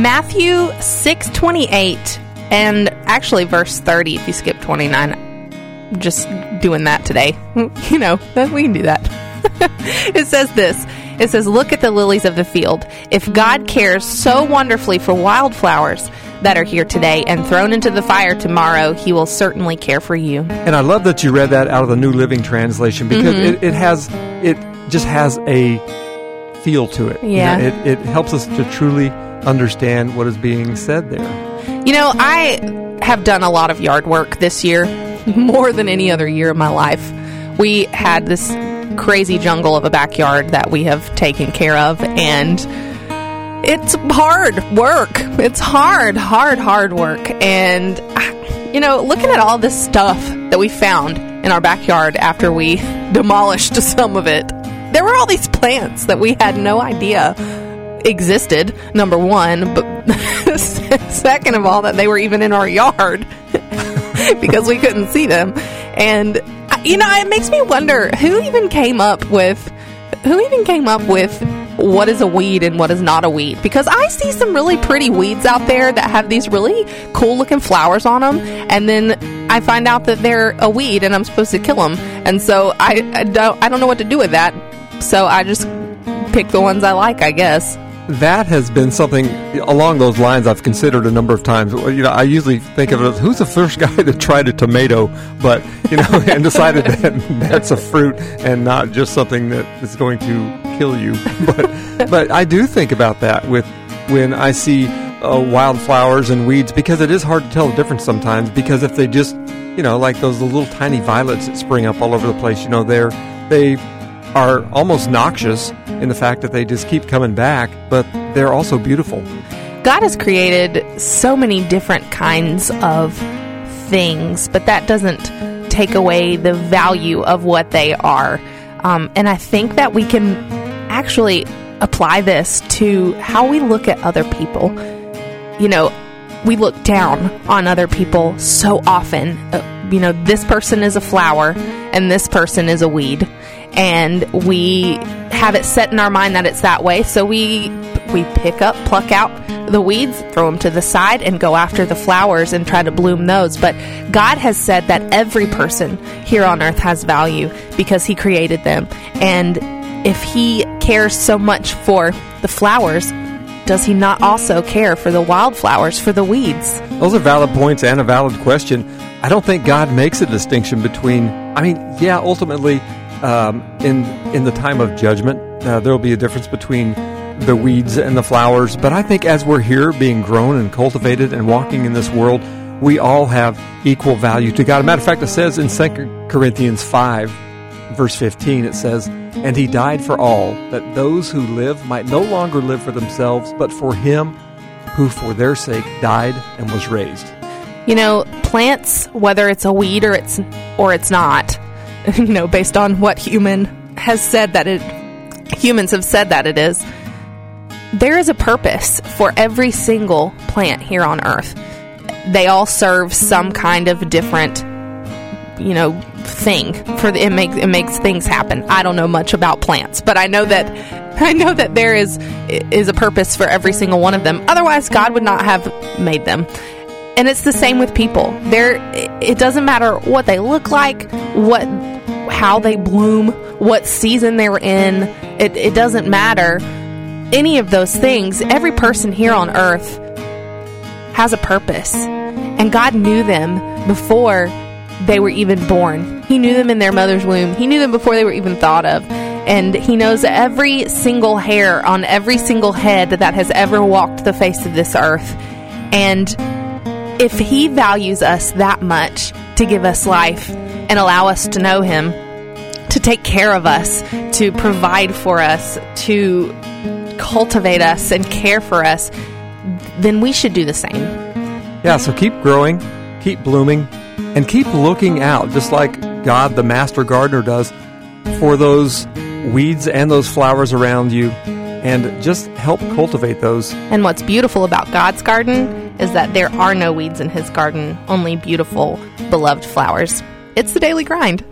Matthew 6:28 and actually verse 30 if you skip 29 just doing that today. You know, we can do that. it says this. It says, "Look at the lilies of the field. If God cares so wonderfully for wildflowers that are here today and thrown into the fire tomorrow, he will certainly care for you." And I love that you read that out of the New Living Translation because Mhm. it, it has it just has a feel to it. You Yeah. know, it, it helps us to truly understand what is being said there. You know, I have done a lot of yard work this year, more than any other year of my life. We had this crazy jungle of a backyard that we have taken care of, and it's hard work. It's hard, hard, hard work. And, you know, looking at all this stuff that we found in our backyard after we demolished some of it, there were all these plants that we had no idea existed, number one, but second of all, that they were even in our yard because we couldn't see them. And, you know, it makes me wonder who even came up with, who even came up with what is a weed and what is not a weed? Because I see some really pretty weeds out there that have these really cool looking flowers on them and then I find out that they're a weed and I'm supposed to kill them and so I, I don't I don't know what to do with that so I just pick the ones I like I guess That has been something along those lines I've considered a number of times. You know, I usually think of it as who's the first guy that tried a tomato, but you know, and decided that that's a fruit and not just something that is going to kill you. But but I do think about that with when I see uh, wildflowers and weeds because it is hard to tell the difference sometimes. Because if they just you know like those little tiny violets that spring up all over the place, you know, they're they are almost noxious in the fact that they just keep coming back, but they're also beautiful. God has created so many different kinds of things, but that doesn't take away the value of what they are. Um, and I think that we can actually apply this to how we look at other people. You know, we look down on other people so often. Uh, you know, this person is a flower and this person is a weed. And we have it set in our mind that it's that way. So we we pick up, pluck out the weeds, throw them to the side, and go after the flowers and try to bloom those. But God has said that every person here on earth has value because He created them. And if He cares so much for the flowers, does He not also care for the wildflowers, for the weeds? Those are valid points and a valid question. I don't think God makes a distinction between. I mean, yeah, ultimately, um, in in the time of judgment, uh, there will be a difference between the weeds and the flowers. But I think as we're here, being grown and cultivated and walking in this world, we all have equal value to God. As a matter of fact, it says in 2 Corinthians five, verse fifteen, it says, "And He died for all, that those who live might no longer live for themselves, but for Him." Who for their sake died and was raised. You know, plants, whether it's a weed or it's or it's not, you know, based on what human has said that it humans have said that it is, there is a purpose for every single plant here on earth. They all serve some kind of different you know thing for the, it makes it makes things happen. I don't know much about plants, but I know that I know that there is is a purpose for every single one of them. Otherwise, God would not have made them. And it's the same with people. There it doesn't matter what they look like, what how they bloom, what season they're in. It it doesn't matter any of those things. Every person here on earth has a purpose. And God knew them before they were even born. He knew them in their mother's womb. He knew them before they were even thought of. And He knows every single hair on every single head that has ever walked the face of this earth. And if He values us that much to give us life and allow us to know Him, to take care of us, to provide for us, to cultivate us and care for us, then we should do the same. Yeah, so keep growing, keep blooming, and keep looking out, just like God, the master gardener, does for those weeds and those flowers around you, and just help cultivate those. And what's beautiful about God's garden is that there are no weeds in His garden, only beautiful, beloved flowers. It's the daily grind.